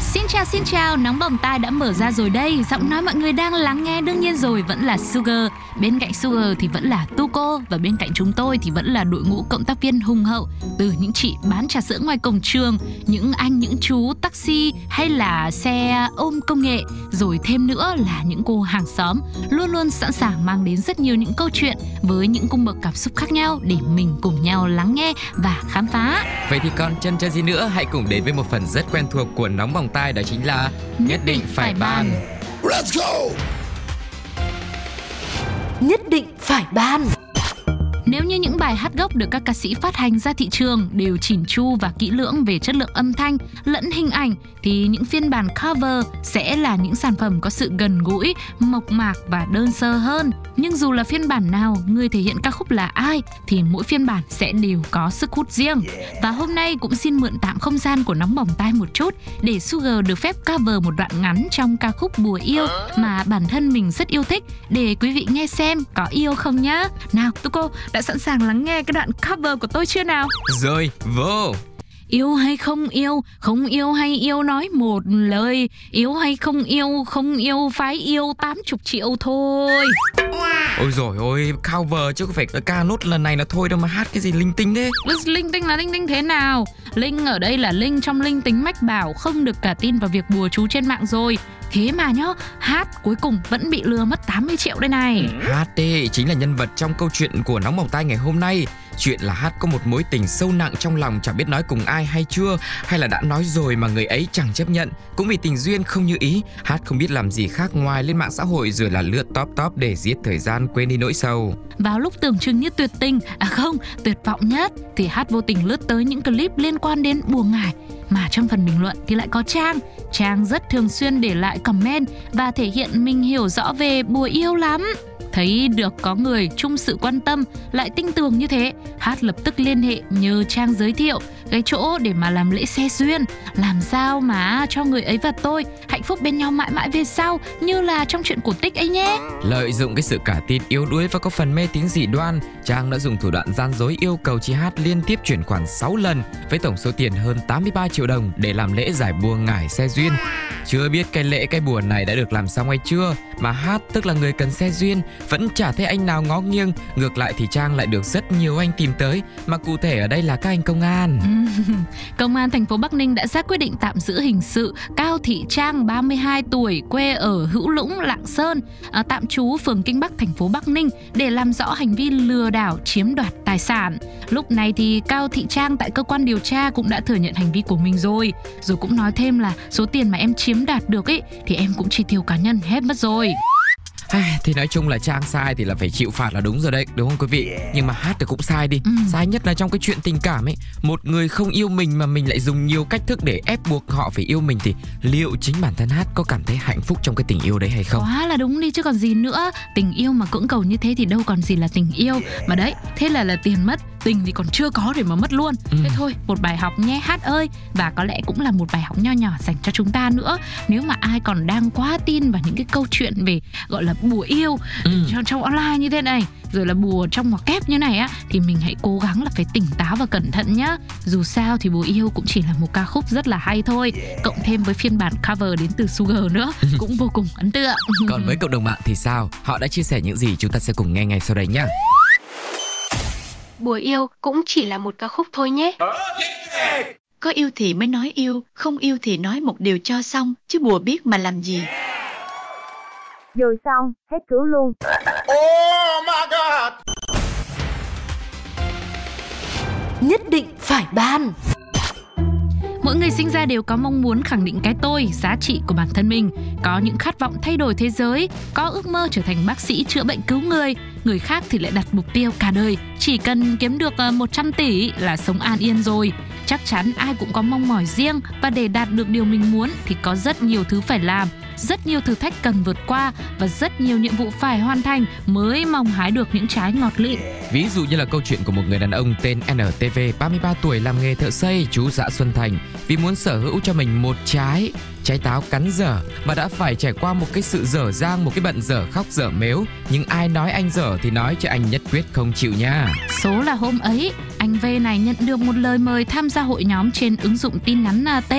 Xin chào xin chào, nóng bỏng tai đã mở ra rồi đây. Giọng nói mọi người đang lắng nghe đương nhiên rồi vẫn là Sugar. Bên cạnh Sugar thì vẫn là Tuko Và bên cạnh chúng tôi thì vẫn là đội ngũ cộng tác viên hùng hậu Từ những chị bán trà sữa ngoài cổng trường Những anh, những chú taxi hay là xe ôm công nghệ Rồi thêm nữa là những cô hàng xóm Luôn luôn sẵn sàng mang đến rất nhiều những câu chuyện Với những cung bậc cảm xúc khác nhau Để mình cùng nhau lắng nghe và khám phá. Vậy thì còn chân chân gì nữa? Hãy cùng đến với một phần rất quen thuộc của Nóng Bỏng Tai Đó chính là Nhất định phải ban. Nhất định phải ban nếu như những bài hát gốc được các ca sĩ phát hành ra thị trường đều chỉn chu và kỹ lưỡng về chất lượng âm thanh lẫn hình ảnh thì những phiên bản cover sẽ là những sản phẩm có sự gần gũi, mộc mạc và đơn sơ hơn. Nhưng dù là phiên bản nào, người thể hiện ca khúc là ai thì mỗi phiên bản sẽ đều có sức hút riêng. Và hôm nay cũng xin mượn tạm không gian của nóng bỏng tai một chút để Sugar được phép cover một đoạn ngắn trong ca khúc Bùa yêu mà bản thân mình rất yêu thích để quý vị nghe xem có yêu không nhá. Nào, Tuko đã sẵn sàng lắng nghe cái đoạn cover của tôi chưa nào? Rồi, vô. Yêu hay không yêu, không yêu hay yêu nói một lời. Yêu hay không yêu, không yêu phải yêu tám chục triệu thôi. Ôi rồi ôi, cover chứ không phải ca nốt lần này là thôi đâu mà hát cái gì linh tinh thế. Linh tinh là linh tinh thế nào? Linh ở đây là linh trong linh tính mách bảo Không được cả tin vào việc bùa chú trên mạng rồi Thế mà nhá, hát cuối cùng vẫn bị lừa mất 80 triệu đây này. Ừ. Hát đê chính là nhân vật trong câu chuyện của Nóng Bỏng tay ngày hôm nay. Chuyện là Hát có một mối tình sâu nặng trong lòng chẳng biết nói cùng ai hay chưa Hay là đã nói rồi mà người ấy chẳng chấp nhận Cũng vì tình duyên không như ý Hát không biết làm gì khác ngoài lên mạng xã hội rồi là lướt top top để giết thời gian quên đi nỗi sầu Vào lúc tưởng chừng như tuyệt tình, à không, tuyệt vọng nhất Thì Hát vô tình lướt tới những clip liên quan đến buồn ngải mà trong phần bình luận thì lại có Trang. Trang rất thường xuyên để lại comment và thể hiện mình hiểu rõ về bùa yêu lắm. Thấy được có người chung sự quan tâm lại tinh tường như thế, Hát lập tức liên hệ nhờ Trang giới thiệu cái chỗ để mà làm lễ xe duyên, làm sao mà cho người ấy và tôi hạnh phúc bên nhau mãi mãi về sau như là trong chuyện cổ tích ấy nhé. Lợi dụng cái sự cả tin yếu đuối và có phần mê tín dị đoan, Trang đã dùng thủ đoạn gian dối yêu cầu chị Hát liên tiếp chuyển khoản 6 lần với tổng số tiền hơn 83 triệu đồng để làm lễ giải bùa ngải xe duyên. Chưa biết cái lễ cái bùa này đã được làm xong hay chưa mà Hát tức là người cần xe duyên vẫn chả thấy anh nào ngó nghiêng, ngược lại thì Trang lại được rất nhiều anh tìm tới mà cụ thể ở đây là các anh công an. Công an thành phố Bắc Ninh đã ra quyết định tạm giữ hình sự Cao Thị Trang 32 tuổi quê ở Hữu Lũng, Lạng Sơn, à, tạm trú phường Kinh Bắc thành phố Bắc Ninh để làm rõ hành vi lừa đảo chiếm đoạt tài sản. Lúc này thì Cao Thị Trang tại cơ quan điều tra cũng đã thừa nhận hành vi của mình rồi, rồi cũng nói thêm là số tiền mà em chiếm đoạt được ấy thì em cũng chi tiêu cá nhân hết mất rồi. Ai, thì nói chung là Trang sai thì là phải chịu phạt là đúng rồi đấy, đúng không quý vị? Nhưng mà hát thì cũng sai đi. Ừ. Sai nhất là trong cái chuyện tình cảm ấy. Một người không yêu mình mà mình lại dùng nhiều cách thức để ép buộc họ phải yêu mình thì liệu chính bản thân hát có cảm thấy hạnh phúc trong cái tình yêu đấy hay không? Quá là đúng đi chứ còn gì nữa Tình yêu mà cưỡng cầu như thế thì đâu còn gì là tình yêu Mà đấy, thế là là tiền mất Tình thì còn chưa có để mà mất luôn Ừ. Thế thôi, một bài học nhé hát ơi Và có lẽ cũng là một bài học nho nhỏ dành cho chúng ta nữa Nếu mà ai còn đang quá tin vào những cái câu chuyện về gọi là bùa yêu Ừ. trong, trong online như thế này rồi là bùa trong ngoặc kép như này á thì mình hãy cố gắng là phải tỉnh táo và cẩn thận nhá dù sao thì bùa yêu cũng chỉ là một ca khúc rất là hay thôi cộng thêm với phiên bản cover đến từ Sugar nữa cũng vô cùng ấn tượng Còn với cộng đồng mạng thì sao? Họ đã chia sẻ những gì chúng ta sẽ cùng nghe ngay sau đây nhé. Bùa yêu cũng chỉ là một ca khúc thôi nhé. Có yêu thì mới nói yêu, không yêu thì nói một điều cho xong, chứ bùa biết mà làm gì. Rồi xong, hết cứu luôn. Nhất định phải ban Mỗi người sinh ra đều có mong muốn khẳng định cái tôi, giá trị của bản thân mình, có những khát vọng thay đổi thế giới, có ước mơ trở thành bác sĩ chữa bệnh cứu người người khác thì lại đặt mục tiêu cả đời chỉ cần kiếm được ờ, 100 tỷ là sống an yên rồi. Chắc chắn ai cũng có mong mỏi riêng và để đạt được điều mình muốn thì có rất nhiều thứ phải làm, rất nhiều thử thách cần vượt qua và rất nhiều nhiệm vụ phải hoàn thành mới mong hái được những trái ngọt lịm. Ví dụ như là câu chuyện của một người đàn ông tên NTV 33 tuổi làm nghề thợ xây chú xã Xuân Thành vì muốn sở hữu cho mình một trái trái táo cắn dở mà đã phải trải qua một cái sự dở dang một cái bận dở khóc dở mếu nhưng ai nói anh dở thì nói cho anh nhất quyết không chịu nha Số là hôm ấy, anh V này nhận được một lời mời tham gia hội nhóm trên ứng dụng tin nhắn T.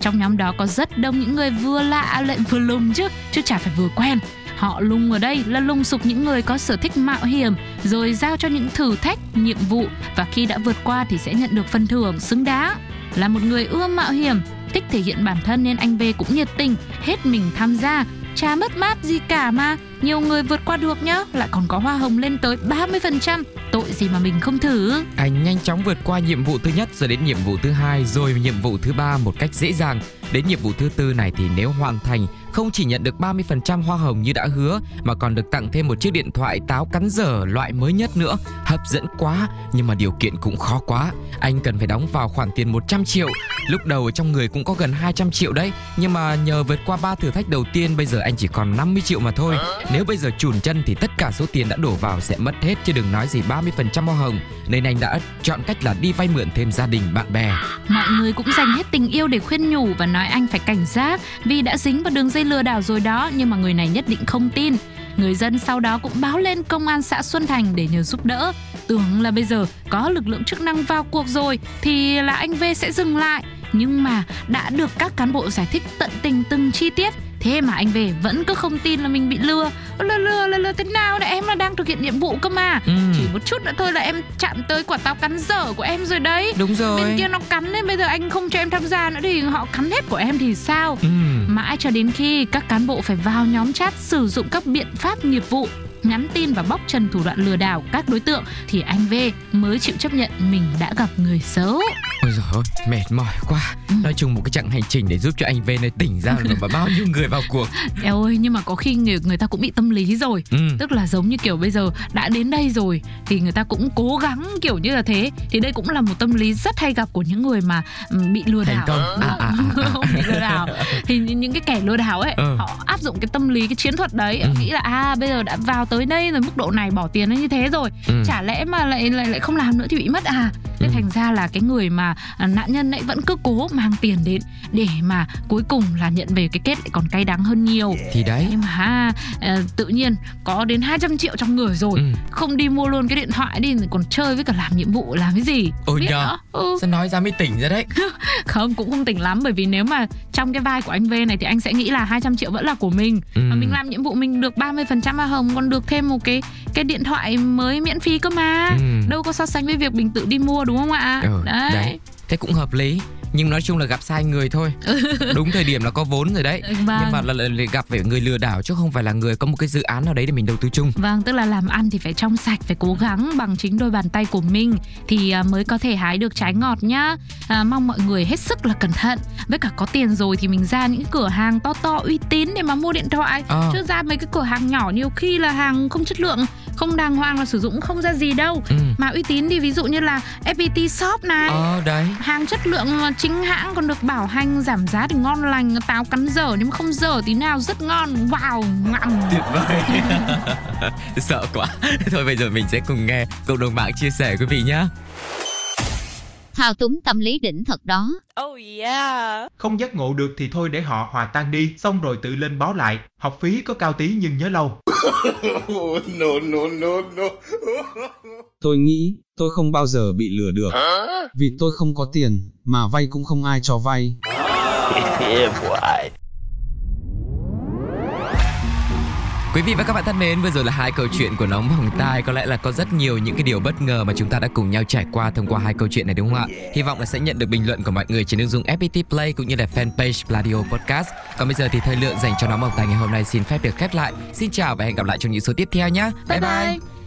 Trong nhóm đó có rất đông những người vừa lạ lại vừa lùng chứ, chứ chả phải vừa quen. Họ lùng ở đây là lùng sục những người có sở thích mạo hiểm, rồi giao cho những thử thách, nhiệm vụ và khi đã vượt qua thì sẽ nhận được phần thưởng xứng đáng. Là một người ưa mạo hiểm, thích thể hiện bản thân nên anh V cũng nhiệt tình, hết mình tham gia. Chả mất mát gì cả mà, nhiều người vượt qua được nhá, lại còn có hoa hồng lên tới 30%, tội gì mà mình không thử. anh nhanh chóng vượt qua nhiệm vụ thứ nhất rồi đến nhiệm vụ thứ hai rồi nhiệm vụ thứ ba một cách dễ dàng đến nhiệm vụ thứ tư này thì nếu hoàn thành không chỉ nhận được 30% hoa hồng như đã hứa mà còn được tặng thêm một chiếc điện thoại táo cắn dở loại mới nhất nữa. Hấp dẫn quá nhưng mà điều kiện cũng khó quá. Anh cần phải đóng vào khoản tiền 100 triệu. Lúc đầu trong người cũng có gần 200 triệu đấy nhưng mà nhờ vượt qua ba thử thách đầu tiên bây giờ anh chỉ còn 50 triệu mà thôi. Nếu bây giờ chùn chân thì tất cả số tiền đã đổ vào sẽ mất hết, chứ đừng nói gì 30% hoa hồng. Nên anh đã chọn cách là đi vay mượn thêm gia đình, bạn bè. Mọi người cũng dành hết tình yêu để khuyên nhủ và nói anh phải cảnh giác vì đã dính vào đường dây lừa đảo rồi đó, nhưng mà người này nhất định không tin. Người dân sau đó cũng báo lên công an xã Xuân Thành để nhờ giúp đỡ. Tưởng là bây giờ có lực lượng chức năng vào cuộc rồi thì là anh V sẽ dừng lại. Nhưng mà đã được các cán bộ giải thích tận tình từng chi tiết Thế mà anh về vẫn cứ không tin là mình bị lừa Lừa lừa lừa, lừa thế nào đấy em là đang thực hiện nhiệm vụ cơ mà Ừ. Chỉ một chút nữa thôi là em chạm tới quả táo cắn dở của em rồi đấy Đúng Bên rồi. kia nó cắn nên bây giờ anh không cho em tham gia nữa thì họ cắn hết của em thì sao Ừ. Mãi cho đến khi các cán bộ phải vào nhóm chat sử dụng các biện pháp nghiệp vụ nhắn tin và bóc trần thủ đoạn lừa đảo các đối tượng thì anh V mới chịu chấp nhận mình đã gặp người xấu. Ôi giời ơi, mệt mỏi quá. Ừ. Nói chung một cái chặng hành trình để giúp cho anh V này tỉnh ra và bao nhiêu người vào cuộc. Eo ơi nhưng mà có khi người, người ta cũng bị tâm lý rồi. Ừ. Tức là giống như kiểu bây giờ đã đến đây rồi thì người ta cũng cố gắng kiểu như là thế. Thì đây cũng là một tâm lý rất hay gặp của những người mà ừm, bị lừa Thành đảo. công. À, à, à, à. bị lừa đảo. Thì những những cái kẻ lừa đảo ấy, Ừ. họ áp dụng cái tâm lý cái chiến thuật đấy, Ừ. nghĩ là à bây giờ đã vào tới đây rồi mức độ này bỏ tiền nó như thế rồi, Ừ. chả lẽ mà lại lại lại không làm nữa thì bị mất à? Thế Ừ. thành ra là cái người mà à, nạn nhân ấy vẫn cứ cố mang tiền đến để mà cuối cùng là nhận về cái kết lại còn cay đắng hơn nhiều. Thì đấy. Nhưng mà ha, ờ, tự nhiên có đến 200 triệu trong người rồi Ừ. Không đi mua luôn cái điện thoại đi Còn chơi với cả làm nhiệm vụ làm cái gì Ôi Biết nhờ. ừ. Sao nói ra mới tỉnh ra đấy. Không cũng không tỉnh lắm Bởi vì nếu mà trong cái vai của anh V này Thì anh sẽ nghĩ là 200 triệu vẫn là của mình Ừ. Mà mình làm nhiệm vụ mình được 30% hoa hồng Còn được thêm một cái cái điện thoại mới miễn phí cơ mà Ừ. Đâu có so sánh với việc mình tự đi mua đúng không ạ Ừ, Đấy, đấy. Thế cũng hợp lý. Nhưng nói chung là gặp sai người thôi. Đúng thời điểm là có vốn rồi đấy. Vâng. Nhưng mà là, là, là gặp phải người lừa đảo chứ không phải là người có một cái dự án nào đấy để mình đầu tư chung. Vâng, tức là làm ăn thì phải trong sạch, phải cố gắng bằng chính đôi bàn tay của mình thì à, mới có thể hái được trái ngọt nhá. À, mong mọi người hết sức là cẩn thận. Với cả có tiền rồi thì mình ra những cửa hàng to to uy tín để mà mua điện thoại. Ờ. Chứ ra mấy cái cửa hàng nhỏ nhiều khi là hàng không chất lượng, không đàng hoàng là sử dụng không ra gì đâu. Ừ. Mà uy tín thì ví dụ như là FPT Shop này. Ờ đấy. Hàng chất lượng mà chính hãng còn được bảo hành giảm giá thì ngon lành Táo cắn dở nhưng mà không dở tí nào rất ngon Wow, ngậm Tuyệt vời. Sợ quá. Thôi bây giờ mình sẽ cùng nghe cộng đồng mạng chia sẻ quý vị nhé. Thao túng tâm lý đỉnh thật đó. Không giác ngộ được thì thôi để họ hòa tan đi, xong rồi tự lên báo lại. Học phí có cao tí nhưng nhớ lâu. Tôi nghĩ tôi không bao giờ bị lừa được. Vì tôi không có tiền, mà vay cũng không ai cho vay. Quý vị và các bạn thân mến, vừa rồi là hai câu chuyện của nóng bỏng tai. Có lẽ là có rất nhiều những cái điều bất ngờ mà chúng ta đã cùng nhau trải qua thông qua hai câu chuyện này đúng không ạ? Hy vọng là sẽ nhận được bình luận của mọi người trên ứng dụng FPT Play cũng như là fanpage Pladio Podcast. Còn bây giờ thì thời lượng dành cho nóng bỏng tai ngày hôm nay xin phép được khép lại. Xin chào và hẹn gặp lại trong những số tiếp theo nhé. Bye bye.